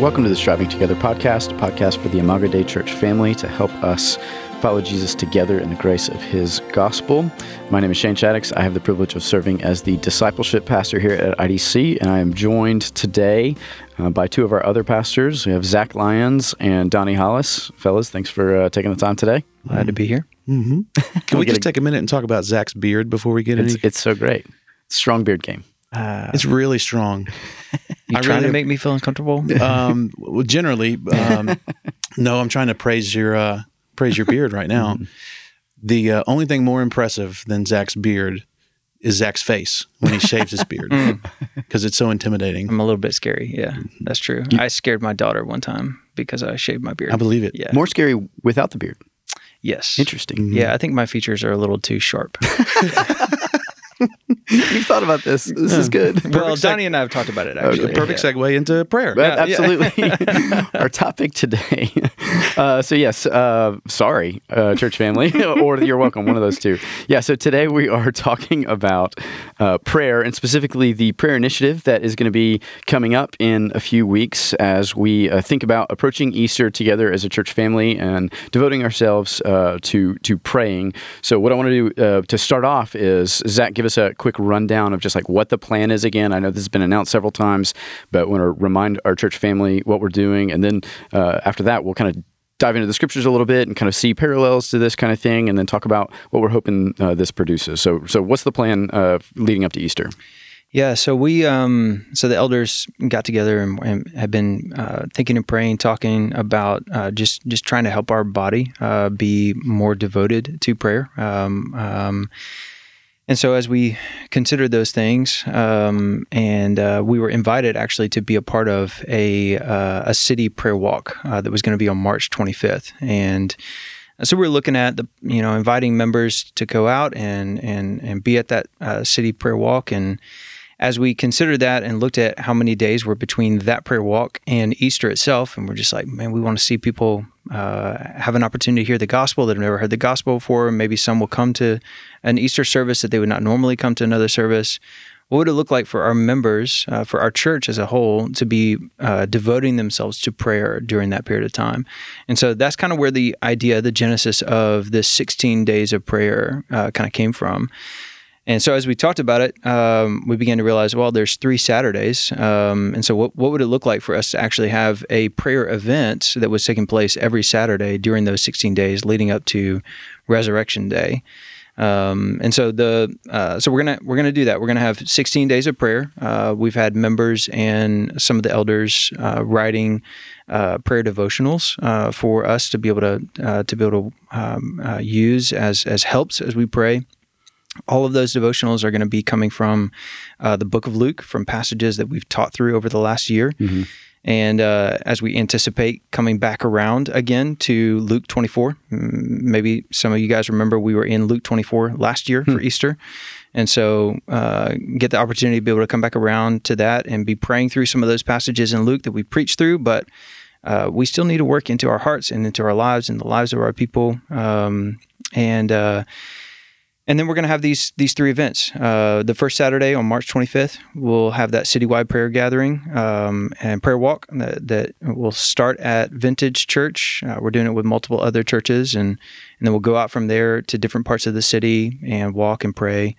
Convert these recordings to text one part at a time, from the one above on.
Welcome to the Striving Together podcast, a podcast for the Imago Dei Church family to help us follow Jesus together in the grace of his gospel. My name is Shane Shaddix. I have the privilege of serving as the discipleship pastor here at IDC, and I am joined today uh, by two of our other pastors. We have Zac Lyons and Donnie Hollis. Fellas, thanks for uh, taking the time today. Glad to be here. Mm-hmm. Can we, just take a minute and talk about Zac's beard before we get It's, any? it's so great. Strong beard game. Uh, It's really strong. you I trying really- to make me feel uncomfortable? Um, well, generally, um, no, I'm trying to praise your uh, praise your beard right now. The uh, only thing more impressive than Zac's beard is Zac's face when he shaves his beard because it's so intimidating. I'm a little bit scary. Yeah, that's true. I scared my daughter one time because I shaved my beard. I believe it. Yeah. More scary without the beard. yes. Interesting. Yeah, I think my features are a little too sharp. You've thought about this. This is good. well, seg- Donnie and I have talked about it actually. Perfect Yeah. segue into prayer. But Yeah, absolutely. Our topic today. Uh, so, yes, uh, sorry, uh, church family, or you're welcome, one of those two. Yeah, so today we are talking about uh, prayer and specifically the prayer initiative that is going to be coming up in a few weeks as we uh, think about approaching Easter together as a church family and devoting ourselves uh, to, to praying. So, what I want to do uh, to start off is, Zac, give us a quick rundown of just like what the plan is again. I know this has been announced several times, but want to remind our church family what we're doing. And then uh, after that, we'll kind of dive into the scriptures a little bit and kind of see parallels to this kind of thing, and then talk about what we're hoping uh, this produces. So, so what's the plan uh, leading up to Easter? Yeah, so we, um, so the elders got together and, and have been uh, thinking and praying, talking about uh, just just trying to help our body uh, be more devoted to prayer. Um, um, and so as we considered those things, um, and uh, we were invited actually to be a part of a uh, a city prayer walk uh, that was going to be on March 25th, and so we're looking at the you know inviting members to go out and and and be at that uh, city prayer walk. And as we considered that and looked at how many days were between that prayer walk and Easter itself, and we're just like, man, we want to see people uh, have an opportunity to hear the gospel that have never heard the gospel before. Maybe some will come to an Easter service that they would not normally come to another service. What would it look like for our members, uh, for our church as a whole, to be uh, devoting themselves to prayer during that period of time? And so that's kind of where the idea, the genesis of this 16 days of prayer uh, kind of came from. And so as we talked about it, um, we began to realize, well, there's three Saturdays. Um, and so what, what would it look like for us to actually have a prayer event that was taking place every Saturday during those 16 days leading up to Resurrection Day? Um, and so the uh, so we're gonna we're gonna do that. We're gonna have 16 days of prayer. Uh, we've had members and some of the elders uh, writing uh, prayer devotionals uh, for us to be able to uh, to be able to um, use as as helps as we pray all of those devotionals are going to be coming from uh, the book of Luke, from passages that we've taught through over the last year. And uh, as we anticipate coming back around again to Luke 24, mm, maybe some of you guys remember we were in Luke 24 last year for Easter. And so uh, get the opportunity to be able to come back around to that and be praying through some of those passages in Luke that we preached through, but uh, we still need to work into our hearts and into our lives and the lives of our people. Um, and uh, and then we're going to have these these three events. Uh, the first Saturday on March 25th, we'll have that citywide prayer gathering um, and prayer walk that, that will start at Vintage Church. Uh, we're doing it with multiple other churches, and and then we'll go out from there to different parts of the city and walk and pray.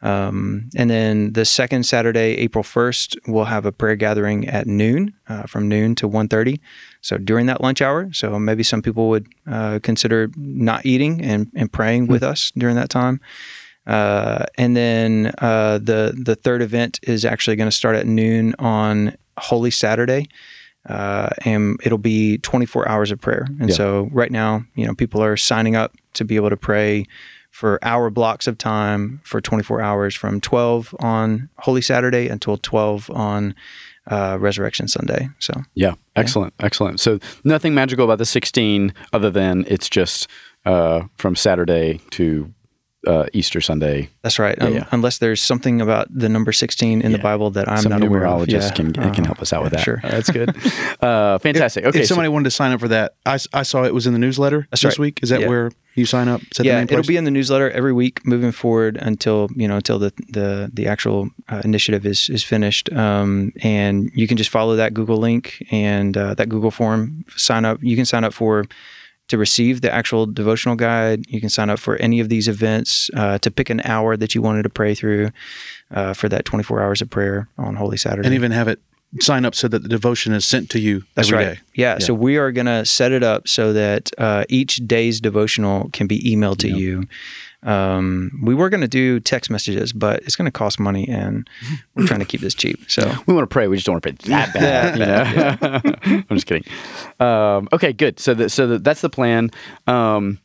Um, and then the second Saturday, April 1st, we'll have a prayer gathering at noon, uh, from noon to 1.30. So during that lunch hour, so maybe some people would uh, consider not eating and, and praying with us during that time. Uh, and then uh, the the third event is actually going to start at noon on Holy Saturday, uh, and it'll be 24 hours of prayer. And Yeah. so right now, you know, people are signing up to be able to pray for hour blocks of time for 24 hours from 12 on Holy Saturday until 12 on uh, Resurrection Sunday. So Yeah, excellent, excellent. So nothing magical about the 16 other than it's just uh, from Saturday to uh, Easter Sunday. that's right. Um, yeah. Unless there's something about the number 16 in the Bible that I'm Some not aware of. numerologist Yeah. can can Uh, help us out with that. Sure. that's good. Uh, fantastic. Okay, if so- somebody wanted to sign up for that, I, I saw it was in the newsletter That's this right. week. Is that Yeah. where? You sign up. Is that the yeah, it'll be in the newsletter every week moving forward until you know until the the the actual uh, initiative is is finished. Um, and you can just follow that Google link and uh, that Google form. Sign up. You can sign up for to receive the actual devotional guide. You can sign up for any of these events uh, to pick an hour that you wanted to pray through uh, for that 24 hours of prayer on Holy Saturday. and even have it sign up so that the devotion is sent to you That's every right. day. Yeah, So we are going to set it up so that uh, each day's devotional can be emailed to you. Um, we were going to do text messages, but it's going to cost money, and we're trying to keep this cheap. So We want to pray. We just don't want to pray that bad. you know? I'm just kidding. Um, okay, good. So, the, so the, that's the plan. Um,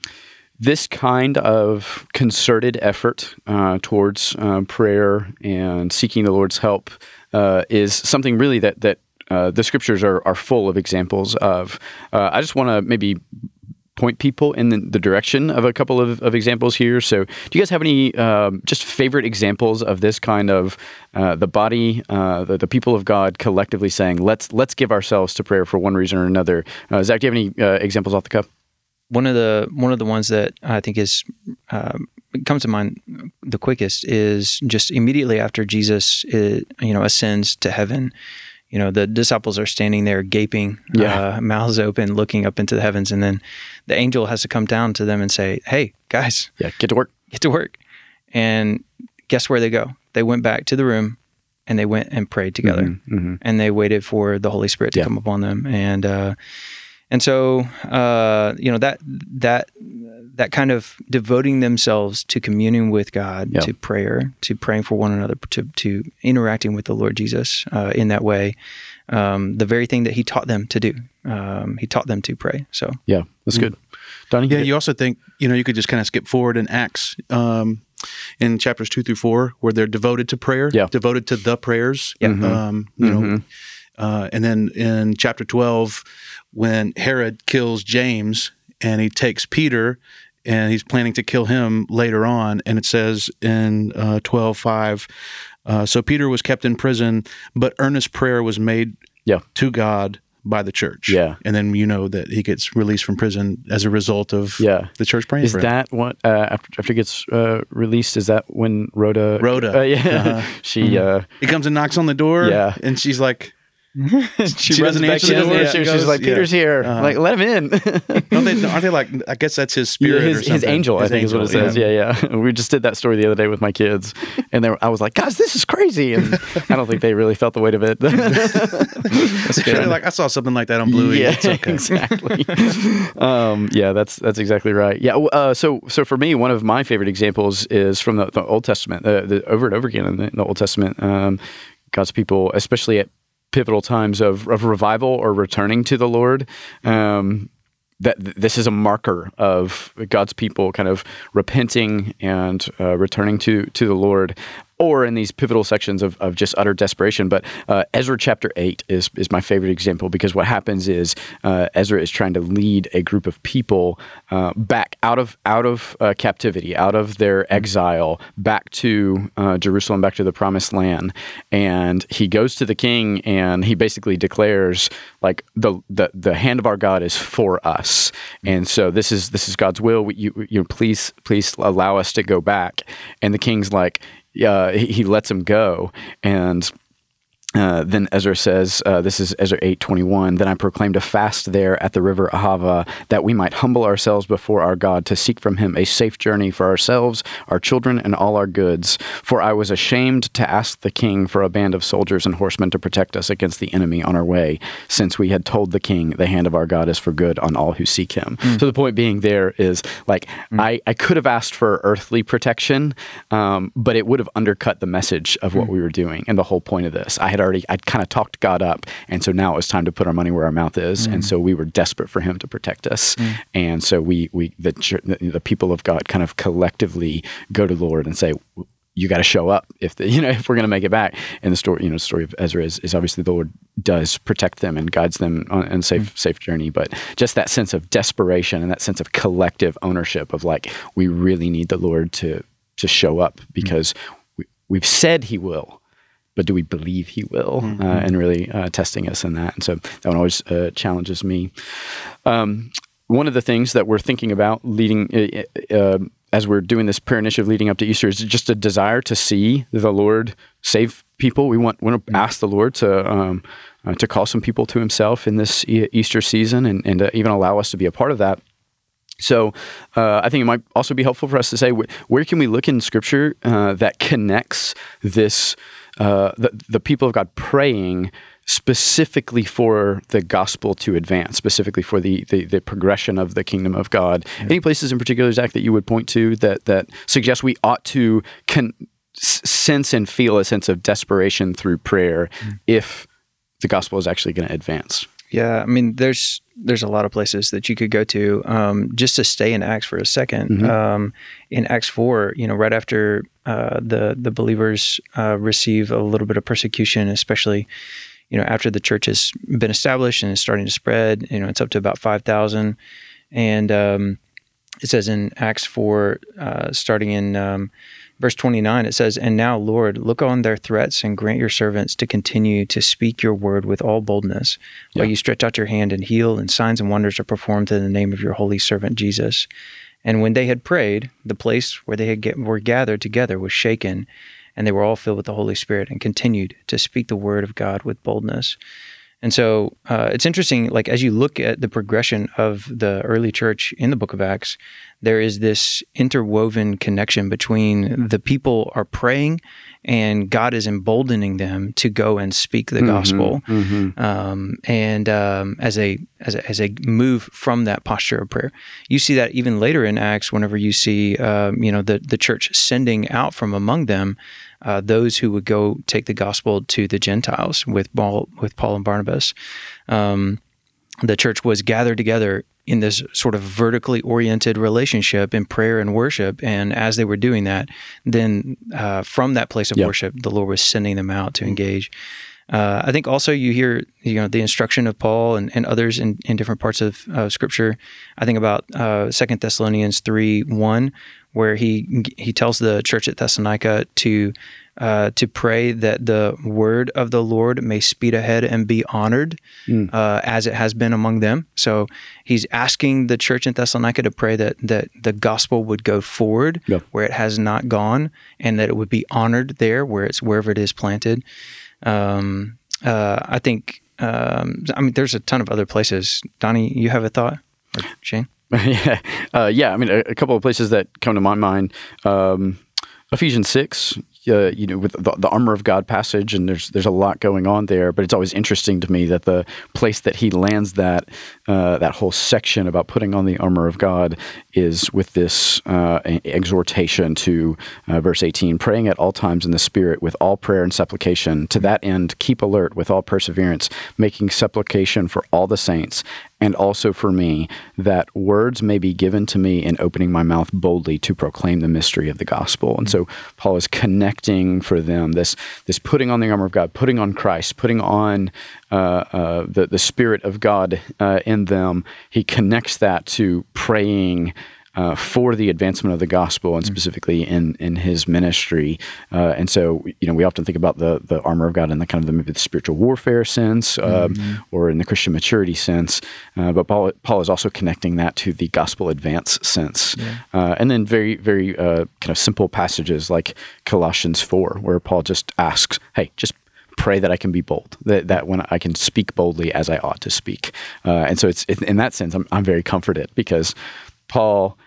this kind of concerted effort uh, towards uh, prayer and seeking the Lord's help uh, is something really that that uh, the scriptures are, are full of examples of. Uh, I just want to maybe point people in the, the direction of a couple of, of examples here. So, do you guys have any um, just favorite examples of this kind of uh, the body, uh, the, the people of God collectively saying, "Let's let's give ourselves to prayer for one reason or another"? Uh, Zac, do you have any uh, examples off the cuff? one of the one of the ones that I think is um, comes to mind the quickest is just immediately after Jesus, uh you know, ascends to heaven. You know, the disciples are standing there gaping, Yeah. uh, mouths open, looking up into the heavens, and then the angel has to come down to them and say, "Hey, guys, Yeah, get to work. get to work." And guess where they go? They went back to the room, and they went and prayed together, Mhm. and they waited for the Holy Spirit to Yeah. come upon them, and uh, and so uh, you know that that that kind of devoting themselves to communing with God, Yeah. to prayer, to praying for one another, to to interacting with the Lord Jesus uh, in that way, um, the very thing that He taught them to do. Um, he taught them to pray. So Yeah, that's good. Donnie, Yeah, you also think you know you could just kind of skip forward in Acts um, in chapters two through four where they're devoted to prayer, Yeah. devoted to the prayers. Yeah. Um, you know, Mhm. Uh, and then in chapter twelve when Herod kills James and he takes Peter and he's planning to kill him later on, and it says in uh, twelve five. Uh, so Peter was kept in prison, but earnest prayer was made Yeah. to God by the church. Yeah. and then you know that he gets released from prison as a result of Yeah. the church praying Is that what uh, after after it gets uh, released? Is that when Rhoda? Rhoda. Uh, yeah, Uh-huh. she. Uh, He comes and knocks on the door. Yeah. and she's like, she, she doesn't answer the door. Yeah. she- she's goes- like, yeah. Peter's here. Uh-huh. Like, let him in. don't they, aren't they like? I guess that's his Yeah, spirit. or his, his angel, I His think is what it says. Yeah. yeah, We just did that story the other day with my kids, and they were, I was like, "Guys, this is crazy," and I don't think they really felt the weight of it. Like I saw something like that on Bluey. Yeah, It's okay. exactly. um, yeah, that's that's exactly right. Yeah. Uh, so so for me, one of my favorite examples is from the, the Old Testament. Uh, the, over and over again in the, in the Old Testament, um, God's people, especially at pivotal times of, of revival or returning to the Lord. Um, that this is a marker of God's people kind of repenting and uh, returning to to the Lord, or in these pivotal sections of, of just utter desperation. But uh, Ezra chapter eight is is my favorite example because what happens is uh, Ezra is trying to lead a group of people uh, back out of out of uh, captivity, out of their exile, back to uh, Jerusalem, back to the promised land, and he goes to the king and he basically declares like the the the hand of our God is for us, and so this is this is God's will. You you know, please please allow us to go back. And the king's like, uh, he, he lets him go, and uh, then Ezra says, uh, this is Ezra 8:21, then I proclaimed a fast there at the river Ahava that we might humble ourselves before our God to seek from him a safe journey for ourselves, our children, and all our goods. For I was ashamed to ask the king for a band of soldiers and horsemen to protect us against the enemy on our way, since we had told the king, the hand of our God is for good on all who seek him. So the point being there is like, I, I could have asked for earthly protection, um, but it would have undercut the message of what we were doing and the whole point of this. I had already, I'd kind of talked God up. And so now it was time to put our money where our mouth is. And mm. so we were desperate for him to protect us. Mm. And so we, we the, the, the people of God kind of collectively go to the Lord and say, you got to show up if the, you know if we're going to make it back. And the story, you know, the story of Ezra is, is obviously the Lord does protect them and guides them on a safe mm. safe journey. But just that sense of desperation and that sense of collective ownership of like we really need the Lord to to show up because we, we've said He will. But do we believe he will? Mm-hmm. Uh, and really uh, testing us in that. And so that one always uh, challenges me. Um, one of the things that we're thinking about leading uh, uh, as we're doing this prayer initiative leading up to Easter is just a desire to see the Lord save people. We want want to ask the Lord to um, uh, to call some people to Himself in this e- Easter season, and and even allow us to be a part of that. So, uh, I think it might also be helpful for us to say wh- where can we look in Scripture uh, that connects this uh, the the people of God praying specifically for the gospel to advance, specifically for the, the, the progression of the kingdom of God. Yeah. Any places in particular, Zac, that you would point to that that suggest we ought to con- sense and feel a sense of desperation through prayer mm. if the gospel is actually going to advance? Yeah, I mean, there's there's a lot of places that you could go to. Um, just to stay in Acts for a 2nd mm-hmm. um, in Acts four, you know, right after uh, the the believers uh, receive a little bit of persecution, especially you know after the church has been established and is starting to spread. You know, it's up to about five thousand, and um, it says in Acts four, uh, starting in um, verse 29, it says, And now, Lord, look on their threats and grant your servants to continue to speak your word with all boldness, yeah. while you stretch out your hand and heal, and signs and wonders are performed in the name of your holy servant Jesus. And when they had prayed, the place where they had get, were gathered together was shaken, and they were all filled with the Holy Spirit and continued to speak the word of God with boldness. And so uh, it's interesting, like as you look at the progression of the early church in the book of Acts, there is this interwoven connection between the people are praying and God is emboldening them to go and speak the mm-hmm, gospel. Mm-hmm. Um, and um, as, a, as a as a move from that posture of prayer, you see that even later in Acts, whenever you see um, you know the the church sending out from among them uh, those who would go take the gospel to the Gentiles with Paul, with Paul and Barnabas. Um, the church was gathered together in this sort of vertically oriented relationship in prayer and worship. And as they were doing that, then uh, from that place of yep. worship, the Lord was sending them out to engage. Uh, I think also you hear you know the instruction of Paul and, and others in, in different parts of uh, Scripture. I think about uh, Second Thessalonians three one, where he he tells the church at Thessalonica to uh, to pray that the word of the Lord may speed ahead and be honored mm. uh, as it has been among them. So he's asking the church in Thessalonica to pray that that the gospel would go forward where it has not gone, and that it would be honored there where it's wherever it is planted. Um, uh, I think. Um, I mean, there's a ton of other places. Donnie, you have a thought, or Shane? yeah, uh, yeah. I mean, a, a, couple of places that come to my mind. Um, Ephesians six, uh, you know, with the, the, armor of God passage, and there's there's a lot going on there. But it's always interesting to me that the place that he lands that uh, that whole section about putting on the armor of God is with this uh, exhortation to uh, verse 18, praying at all times in the Spirit with all prayer and supplication. To that end, keep alert with all perseverance, making supplication for all the saints and also for me, that words may be given to me in opening my mouth boldly to proclaim the mystery of the gospel. And so Paul is connecting for them this this putting on the armor of God, putting on Christ, putting on uh, uh, the the Spirit of God uh, in them. He connects that to praying uh, for the advancement of the gospel and mm. specifically in in his ministry. Uh, and so, you know, we often think about the the armor of God in the kind of the maybe the spiritual warfare sense um, mm-hmm. or in the Christian maturity sense. Uh, but Paul Paul is also connecting that to the gospel advance sense. Yeah. Uh, and then very very uh, kind of simple passages like Colossians four, where Paul just asks, "Hey, just." pray that I can be bold, that, that when I can speak boldly as I ought to speak. Uh, and so it's in that sense, I'm, I'm very comforted because Paul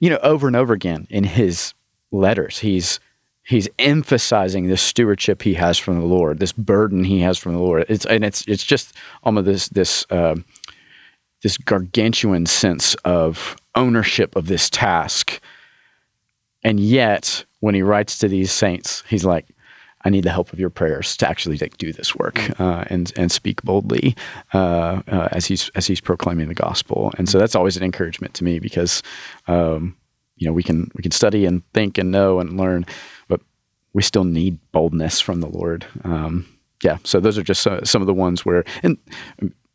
you know, over and over again in his letters, he's he's emphasizing this stewardship he has from the Lord, this burden he has from the Lord. It's and it's it's just almost this this uh, this gargantuan sense of ownership of this task. And yet, when he writes to these saints, he's like, I need the help of your prayers to actually like, do this work mm. uh, and and speak boldly uh, uh, as he's as he's proclaiming the gospel. And so that's always an encouragement to me because um, you know we can we can study and think and know and learn, but we still need boldness from the Lord. Um, yeah, so those are just uh, some of the ones where and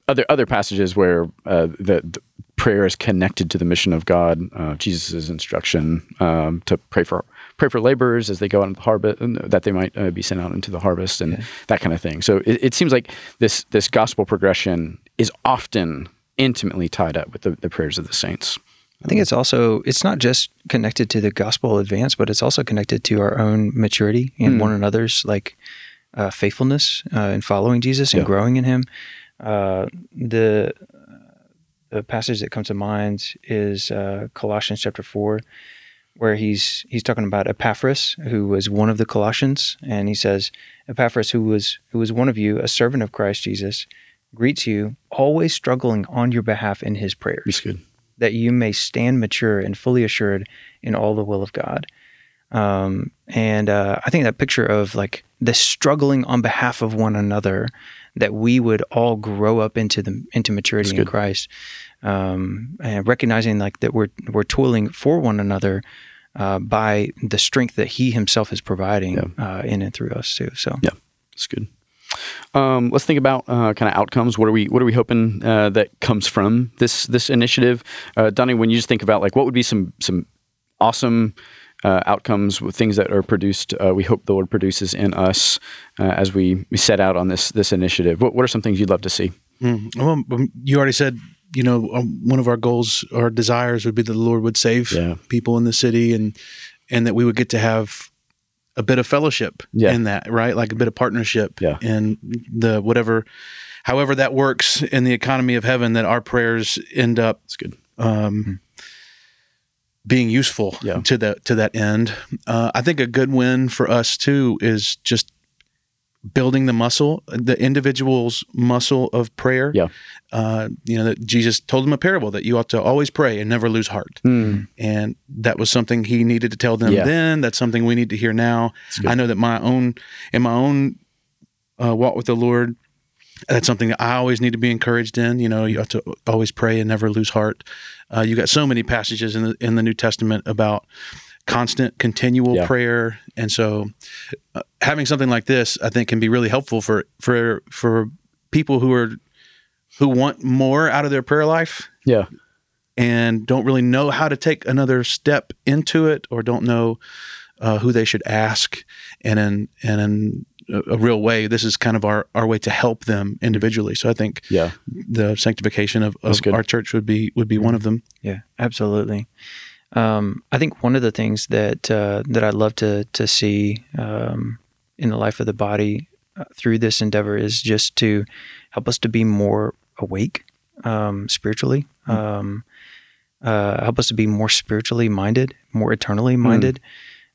other other passages where uh, the, the, prayer is connected to the mission of God, uh, Jesus' instruction um, to pray for pray for laborers as they go out into the harvest, that they might uh, be sent out into the harvest, and yeah. that kind of thing. So it, it, seems like this this gospel progression is often intimately tied up with the, the prayers of the saints. I think it's also it's not just connected to the gospel advance, but it's also connected to our own maturity and Mm. one another's like uh, faithfulness uh, in following Jesus and Yeah. growing in Him. Uh, the the passage that comes to mind is uh, Colossians chapter four, where he's he's talking about Epaphras, who was one of the Colossians, and he says, Epaphras, who was who was one of you, a servant of Christ Jesus, greets you, always struggling on your behalf in his prayers That's good. that you may stand mature and fully assured in all the will of God. Um, and uh, I think that picture of like the struggling on behalf of one another, that we would all grow up into the into maturity in. Christ, um, and recognizing like that we're we're toiling for one another uh, by the strength that He Himself is providing uh, in and through us too. So Yeah, that's good. Um, let's think about uh, kind of outcomes. What are we What are we hoping uh, that comes from this this initiative, uh, Donnie? When you just think about like what would be some some awesome uh, outcomes, things that are produced, uh, we hope the Lord produces in us uh, as we, we set out on this this initiative. What What are some things you'd love to see? Mm. Well, um, you already said, you know, um, one of our goals or desires would be that the Lord would save Yeah. people in the city, and and that we would get to have a bit of fellowship Yeah. in that, right? Like a bit of partnership Yeah. in the whatever, however that works in the economy of heaven. That our prayers end up That's good. um, being useful Yeah. to that to that end. Uh, I think a good win for us too is just building the muscle, the individual's muscle of prayer. Yeah. Uh, you know that Jesus told them a parable that you ought to always pray and never lose heart, and that was something he needed to tell them Yeah. then. That's something we need to hear now. I know that my own in my own uh, walk with the Lord. That's something that I always need to be encouraged in. You know, you have to always pray and never lose heart. Uh, you got so many passages in the in the New Testament about constant, continual Yeah. prayer, and so uh, having something like this, I think, can be really helpful for for for people who are who want more out of their prayer life Yeah, and don't really know how to take another step into it, or don't know uh, who they should ask, and in and in a, a real way, this is kind of our, our way to help them individually. So I think yeah, the sanctification of, of our church would be would be one of them. Yeah, absolutely. Um, I think one of the things that uh, that I love to to see um, in the life of the body uh, through this endeavor is just to help us to be more awake um, spiritually, um, uh, help us to be more spiritually minded, more eternally minded.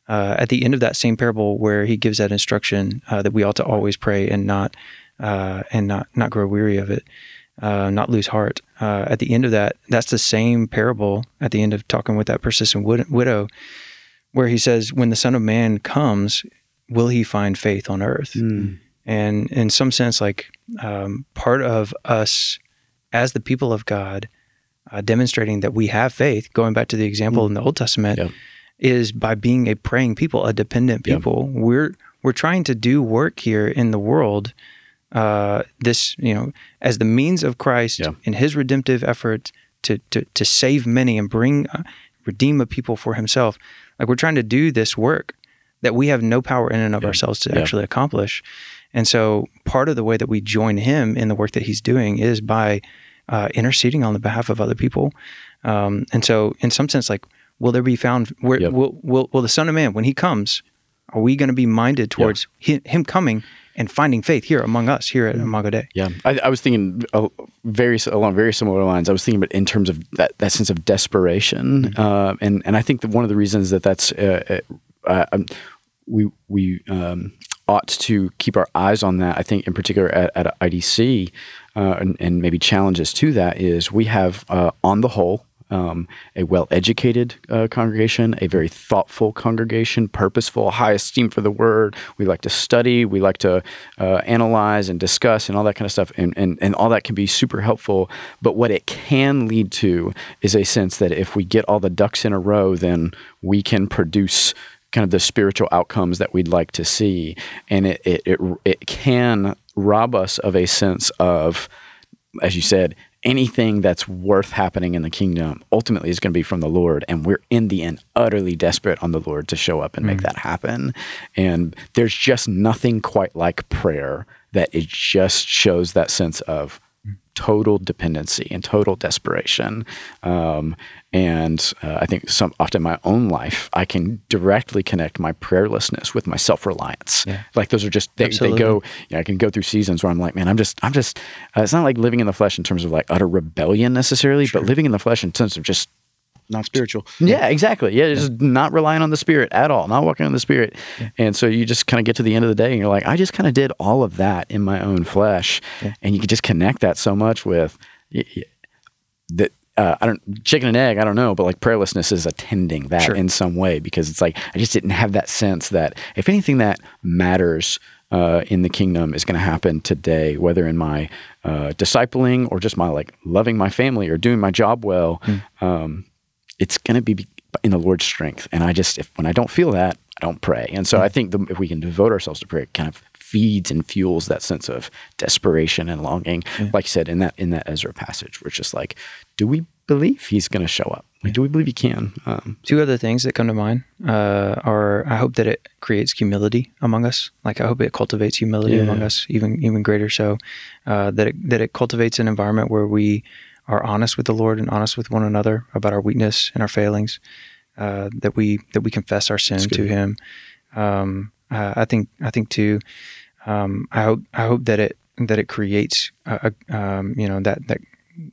Uh, at the end of that same parable, where he gives that instruction uh, that we ought to always pray and not uh, and not not grow weary of it, uh, not lose heart. Uh, at the end of that, that's the same parable at the end of talking with that persistent wid- widow, where he says, "When the Son of Man comes, will he find faith on earth?" And in some sense, like um, part of us as the people of God, uh, demonstrating that we have faith, going back to the example in the Old Testament, Yeah. is by being a praying people, a dependent Yeah. people. We're we're trying to do work here in the world. Uh, this, you know, as the means of Christ Yeah. in His redemptive effort to to to save many and bring uh, redeem a people for Himself. Like we're trying to do this work that we have no power in and of ourselves to Yeah. actually accomplish. And so, part of the way that we join Him in the work that He's doing is by uh, interceding on the behalf of other people. Um, and so, in some sense, like, will there be found? Where Yep. will, will will the Son of Man when He comes? Are we going to be minded towards hi- Him coming and finding faith here among us here at Imago Dei? Yeah, I, I was thinking uh, very along very similar lines. I was thinking about in terms of that, that sense of desperation, uh, and and I think that one of the reasons that that's uh, uh, um, we we um, ought to keep our eyes on that. I think in particular at, at IDC, uh, and, and maybe challenges to that is we have uh, on the whole um, a well educated uh, congregation, a very thoughtful congregation, purposeful, high esteem for the word. We like to study, we like to uh, analyze and discuss and all that kind of stuff. And, and, and all that can be super helpful. But what it can lead to is a sense that if we get all the ducks in a row, then we can produce kind of the spiritual outcomes that we'd like to see. And it, it, it, it can rob us of a sense of, as you said, anything that's worth happening in the kingdom ultimately is going to be from the Lord. And we're in the end utterly desperate on the Lord to show up and make mm. that happen. And there's just nothing quite like prayer that it just shows that sense of total dependency and total desperation. Um, and uh, I think some often in my own life, I can directly connect my prayerlessness with my self reliance. Yeah. Like those are just they, they go. You know, I can go through seasons where I'm like, man, I'm just I'm just. Uh, it's not like living in the flesh in terms of like utter rebellion necessarily, but living in the flesh in terms of just Not spiritual. yeah, exactly. Yeah, just not relying on the spirit at all, not walking on the spirit. And so you just kind of get to the end of the day and you're like, I just kind of did all of that in my own flesh. And you can just connect that so much with that. Uh, I don't chicken and egg. I don't know, but like prayerlessness is attending that Sure. in some way because it's like I just didn't have that sense that if anything that matters uh, in the kingdom is going to happen today, whether in my uh, discipling or just my like loving my family or doing my job well, um, it's going to be in the Lord's strength. And I just, if when I don't feel that, I don't pray. And so I think the, if we can devote ourselves to prayer, it kind of feeds and fuels that sense of desperation and longing. Like you said in that in that Ezra passage, where it's just like, do we believe He's going to show up? Like, do we believe He can? Um, Two other things that come to mind uh, are I hope that it creates humility among us. Like I hope it cultivates humility Yeah. among us, even even greater so. Uh, that it, that it cultivates an environment where we are honest with the Lord and honest with one another about our weakness and our failings. Uh, that we that we confess our sin to Him. Um, uh, I think I think too. Um, I hope I hope that it that it creates a, a, um, you know that that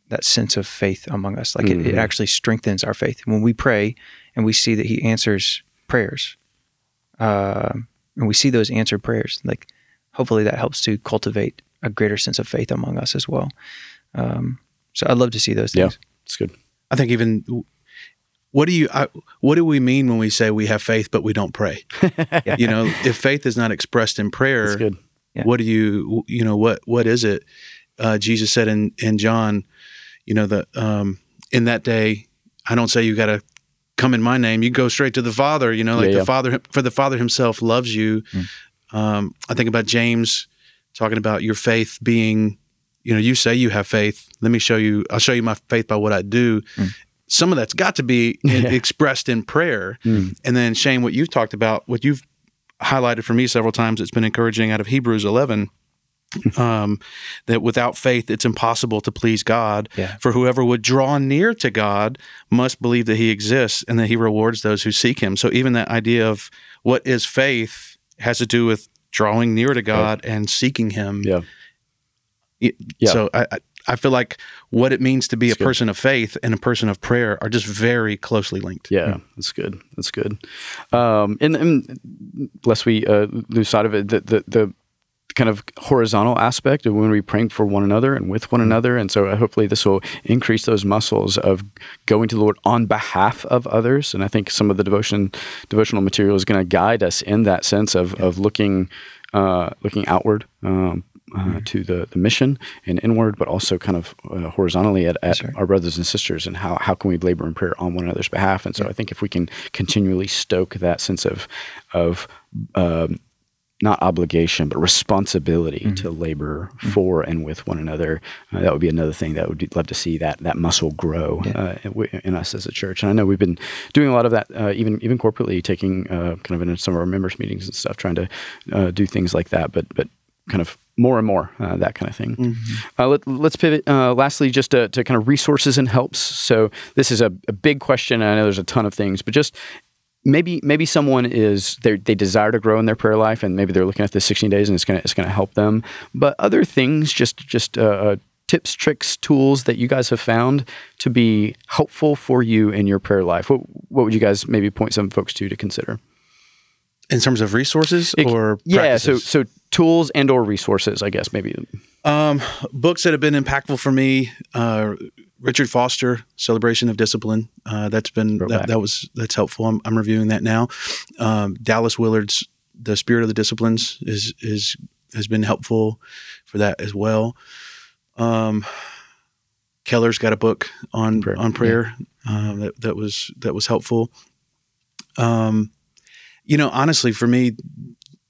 that sense of faith among us. Like it, it Mhm. actually strengthens our faith when we pray and we see that He answers prayers, uh, and we see those answered prayers. Like hopefully that helps to cultivate a greater sense of faith among us as well. Um, so I'd love to see those things. yeah, things. it's good. I think even what do you I, what do we mean when we say we have faith but we don't pray? You know, if faith is not expressed in prayer, It's good. Yeah. what do you you know what what is it? Uh, Jesus said in in John, you know the um, in that day, I don't say you got to come in my name. You go straight to the Father. You know, like Yeah, the. Father for the Father Himself loves you. Mm. Um, I think about James talking about your faith being, you know, you say you have faith. Let me show you. I'll show you my faith by what I do. Mm. Some of that's got to be Yeah. expressed in prayer. Mm. And then Shane, what you've talked about, what you've highlighted for me several times, it's been encouraging out of Hebrews 11. Um, that without faith, it's impossible to please God. Yeah. For whoever would draw near to God must believe that He exists and that He rewards those who seek Him. So even that idea of what is faith has to do with drawing near to God and seeking Him. Yeah. Yeah. So I, I- feel like what it means to be That's a good. person of faith and a person of prayer are just very closely linked. Yeah, that's good. That's good. Um, and, and lest we uh, lose sight of it, the, the the kind of horizontal aspect of when we praying for one another and with one another, and so uh, hopefully this will increase those muscles of going to the Lord on behalf of others. And I think some of the devotion devotional material is going to guide us in that sense of of looking uh, looking outward. Um, uh, to the, the mission and inward, but also kind of uh, horizontally at, at sir. our brothers and sisters, and how, how can we labor in prayer on one another's behalf? And so I think if we can continually stoke that sense of of um, not obligation but responsibility to labor for and with one another, uh, that would be another thing that would love to see that that muscle grow uh, in, in us as a church. And I know we've been doing a lot of that, uh, even even corporately, taking uh, kind of in some of our members meetings and stuff, trying to uh, do things like that. But but kind of more and more uh, that kind of thing. Uh, let, let's pivot. Uh, lastly, just to, to kind of resources and helps. So this is a, a big question. and I know there's a ton of things, but just maybe maybe someone is they they desire to grow in their prayer life, and maybe they're looking at the 16 days, and it's gonna it's gonna help them. But other things, just just uh, uh, tips, tricks, tools that you guys have found to be helpful for you in your prayer life. What what would you guys maybe point some folks to to consider? In terms of resources It- or yeah, so so tools and or resources, I guess maybe. Um, books that have been impactful for me: uh, Richard Foster, "Celebration of Discipline." Uh, that's been that, that was that's helpful. I'm, I'm reviewing that now. Um, Dallas Willard's "The Spirit of the Disciplines" is is has been helpful for that as well. Um, Keller's got a book on Prayer, on prayer um, that that was that was helpful. Um, you know, honestly, for me,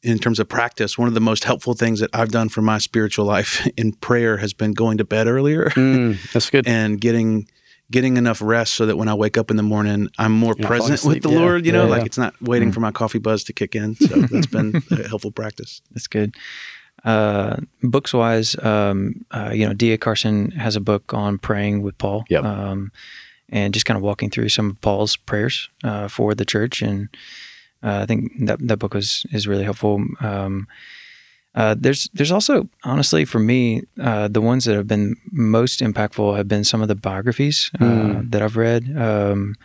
in terms of practice, one of the most helpful things that I've done for my spiritual life in prayer has been going to bed earlier Mm, that's good. and getting getting enough rest so that when I wake up in the morning, I'm more You're not falling present with the Yeah. Lord. You know, Yeah, like yeah. it's not waiting for my coffee buzz to kick in. So that's been a helpful practice. That's good. Uh, books wise, um, uh, you know, D.A. Carson has a book on praying with Paul. Yep. Um, and just kind of walking through some of Paul's prayers uh, for the church, and uh, I think that that book was is really helpful. Um, uh, there's there's also honestly for me uh, the ones that have been most impactful have been some of the biographies uh, Mm. that I've read. Um,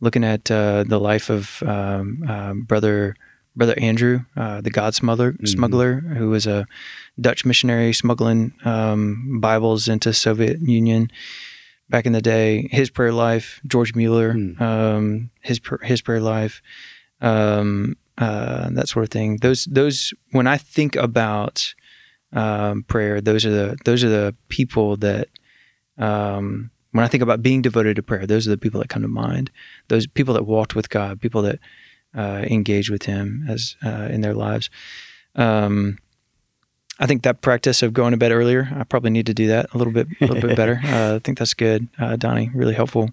looking at uh, the life of um, um, brother brother Andrew, uh, the God smuggler, smuggler, who was a Dutch missionary smuggling um, Bibles into Soviet Union back in the day. His prayer life, George Mueller, Mm. um, his his prayer life, um, uh, that sort of thing. Those those when I think about um, prayer, those are the those are the people that um, when I think about being devoted to prayer, those are the people that come to mind. Those people that walked with God, people that uh, engaged with Him as uh, in their lives. Um, I think that practice of going to bed earlier, I probably need to do that a little bit, a little bit better. Uh, I think that's good, uh, Donnie. Really helpful.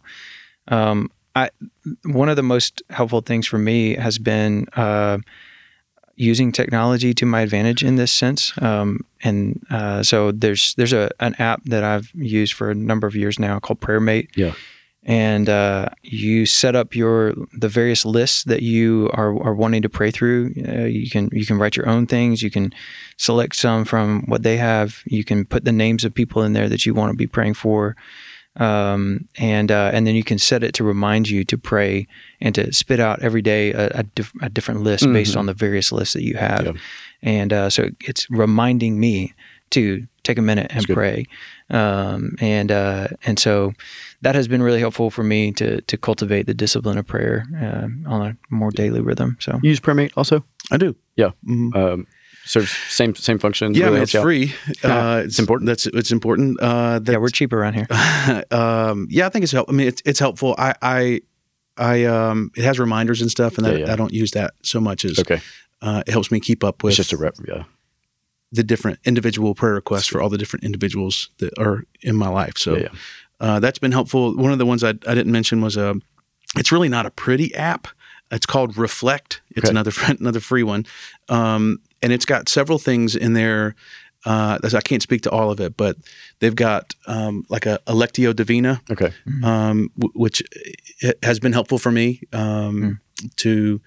Um, I one of the most helpful things for me has been uh, using technology to my advantage in this sense. Um, and uh, so there's there's a an app that I've used for a number of years now called PrayerMate. Yeah. And uh, you set up your the various lists that you are, are wanting to pray through. Uh, you can you can write your own things. You can select some from what they have. You can put the names of people in there that you want to be praying for um, and uh, and then you can set it to remind you to pray and to spit out every day a, a, diff- a different list based on the various lists that you have, Yep. and uh, so it's reminding me to take a minute and pray, um, and uh, and so that has been really helpful for me to to cultivate the discipline of prayer uh, on a more daily rhythm. So You use PrayerMate also? I do. Yeah. Mhm. Um, serves same same function. Yeah, really it's you out. free. Uh, It's important. That's it's important. Uh, that, yeah, we're cheap around here. um, yeah, I think it's help. I mean, it's it's helpful. I I, I um, it has reminders and stuff, and Yeah, that, yeah. I don't use that so much as Okay. uh, it helps me keep up with It's just a rep. Yeah. the different individual prayer requests for all the different individuals that are in my life. So Yeah, yeah. Uh, that's been helpful. One of the ones I, I didn't mention was a. It's really not a pretty app. It's called Reflect. It's Okay. another fr- another free one, um, and it's got several things in there. Uh, I can't speak to all of it, but they've got um, like a Lectio Divina, Okay. um, w- which has been helpful for me um, to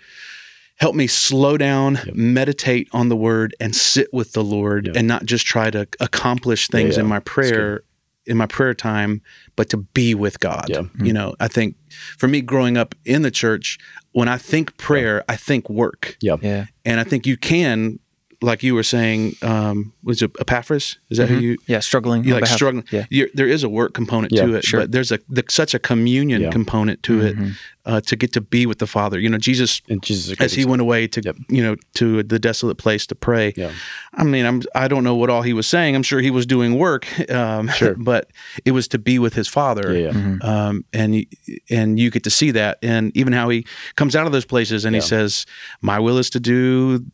help me slow down, Yep. meditate on the Word, and sit with the Lord, Yep. and not just try to accomplish things yeah. in my prayer, in my prayer time, but to be with God. Yeah. You know, I think for me, growing up in the church, when I think prayer, I think work, Yeah. Yeah, and I think you can, like you were saying, um, was it Epaphras? Is that who you? yeah, struggling. you like behalf- struggling. Yeah, You're, there is a work component Yeah, to it, sure. but there's a the, such a communion Yeah. component to it Mhm. uh, to get to be with the Father. You know, Jesus And Jesus as he went away to Yep. you know to the desolate place to pray. Yeah. I mean, I'm I don't know what all he was saying. I'm sure he was doing work, um, Sure. but it was to be with his Father. Yeah. Yeah. Mhm. Um, and and you get to see that, and even how he comes out of those places, and he says, "My will is to do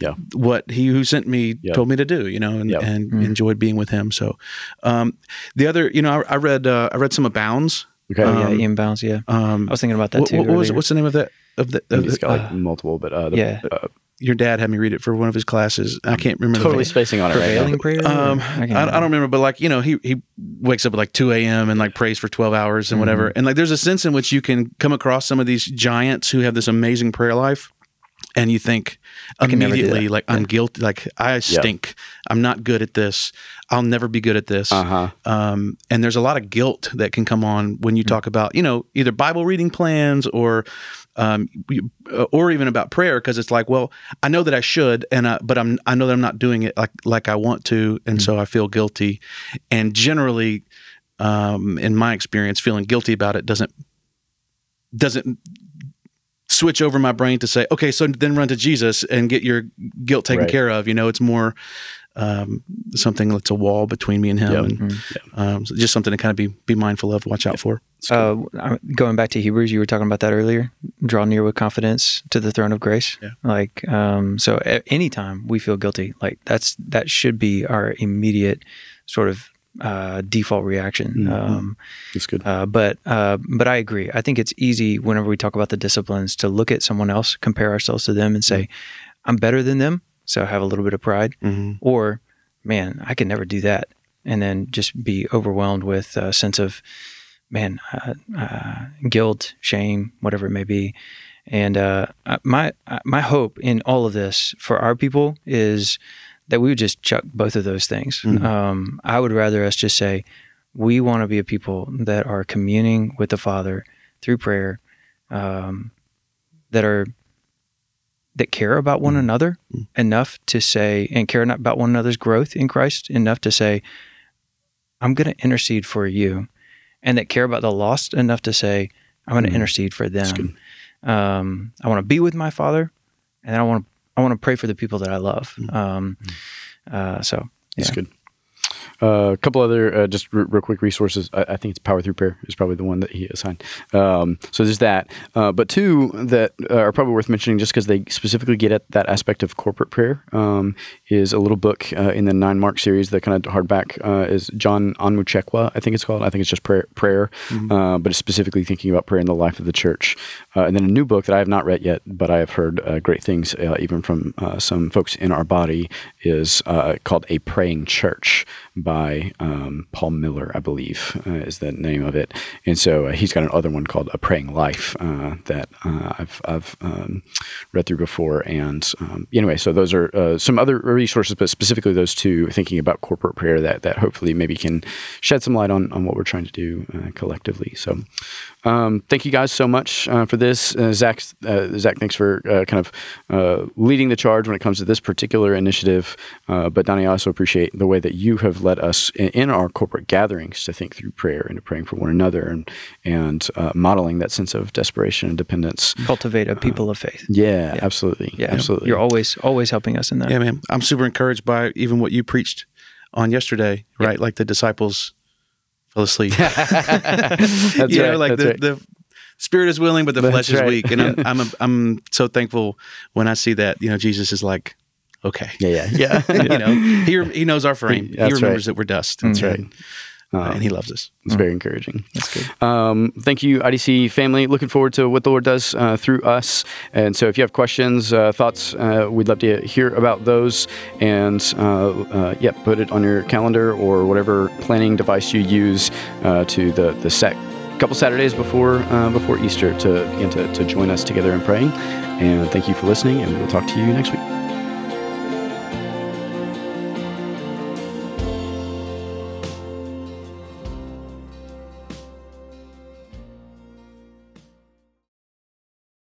Yeah. what he who sent me Yeah. told me to do," you know, and, Yeah. and Mm. enjoyed being with him. So, um, the other, you know, I, I read uh, I read some of Bounds. Okay. Oh, yeah, Um, E.M. Bounds. Yeah, Um, I was thinking about that what, too. what was what's the name of that of the, I think of he's the got like uh, multiple, but uh, the, yeah. uh, your dad had me read it for one of his classes. I can't remember totally the spacing on it right prevailing now. prayer. um, Or- I, I don't remember, but like you know, he he wakes up at like two a.m. and like prays for twelve hours and whatever. And like, there's a sense in which you can come across some of these giants who have this amazing prayer life, and you think can never do immediately, like I'm guilty, like I stink. I'm not good at this. I'll never be good at this. Uh huh. Um, and there's a lot of guilt that can come on when you talk about, you know, either Bible reading plans or, um, uh, or even about prayer, because it's like, well, I know that I should, and uh, but I'm I know that I'm not doing it like like I want to, and so I feel guilty. And generally, um, in my experience, feeling guilty about it doesn't doesn't switch over my brain to say, okay, so then run to Jesus and get your guilt taken Right. care of. You know, it's more um, something that's a wall between me and him, Yeah. and um, so just something to kind of be be mindful of, watch out for. Uh, going back to Hebrews, you were talking about that earlier. Draw near with confidence to the throne of grace. Yeah. Like, um, so any time we feel guilty, like that's that should be our immediate sort of uh, default reaction. Mhm. Um, That's good. uh, but uh, but I agree. I think it's easy whenever we talk about the disciplines to look at someone else, compare ourselves to them, and say, "I'm better than them," so have a little bit of pride, Mm-hmm. or man, I can never do that, and then just be overwhelmed with a sense of, man, uh, uh, guilt, shame, whatever it may be. And uh, my my hope in all of this for our people is that we would just chuck both of those things. Mm-hmm. Um, I would rather us just say we want to be a people that are communing with the Father through prayer, um, that are that care about one mm-hmm. another mm-hmm. enough to say and care about one another's growth in Christ enough to say, I'm going to intercede for you, and that care about the lost enough to say, I'm going to mm-hmm. intercede for them. Um, I want to be with my Father, and I want to I want to pray for the people that I love. Mm-hmm. Um, uh, so yeah. that's good. Uh, a couple other uh, just r- real quick resources. I, I, think it's Power Through Prayer is probably the one that he assigned. Um, so there's that. Uh, but two that are probably worth mentioning just because they specifically get at that aspect of corporate prayer um, is a little book uh, in the Nine Mark series, the kind of hardback is John Onwuchekwa, I think it's called. I think it's just prayer, prayer mm-hmm. but it's specifically thinking about prayer in the life of the church. and then a new book that I have not read yet, but I have heard great things even from some folks in our body is called A Praying Church by um, Paul Miller, I believe, uh, is the name of it. And so uh, he's got another one called A Praying Life uh, that uh, I've, I've um, read through before. And um, anyway, so those are uh, some other resources, but specifically those two, thinking about corporate prayer that, that hopefully maybe can shed some light on, on what we're trying to do uh, collectively. So um, thank you guys so much uh, for this. Uh, Zac, uh, Zac, thanks for uh, kind of uh, leading the charge when it comes to this particular initiative. Uh, but Donnie, I also appreciate the way that you have led us in, in, our corporate gatherings to think through prayer and to praying for one another and and modeling that sense of desperation and dependence. Cultivate a people of faith. Yeah, yeah, absolutely. Yeah, absolutely. You're always always helping us in that. Yeah, man. I'm super encouraged by even what you preached on yesterday. Right, like the disciples fell asleep. That's you right. know, like That's the, right. the spirit is willing, but the That's flesh is weak. And I'm, I'm, a, I'm so thankful when I see that, you know, Jesus is like, okay. Yeah. Yeah. Yeah. you know, he, he knows our frame. That's he remembers that we're dust. That's right. Um, and he loves us. It's very encouraging. That's good. Um, thank you, IDC family. Looking forward to what the Lord does uh, through us. And so, if you have questions, uh, thoughts, uh, we'd love to hear about those. And uh, uh, yeah, put it on your calendar or whatever planning device you use uh, to the the set couple Saturdays before before Easter to to, to join us together in praying. And thank you for listening. And we'll talk to you next week.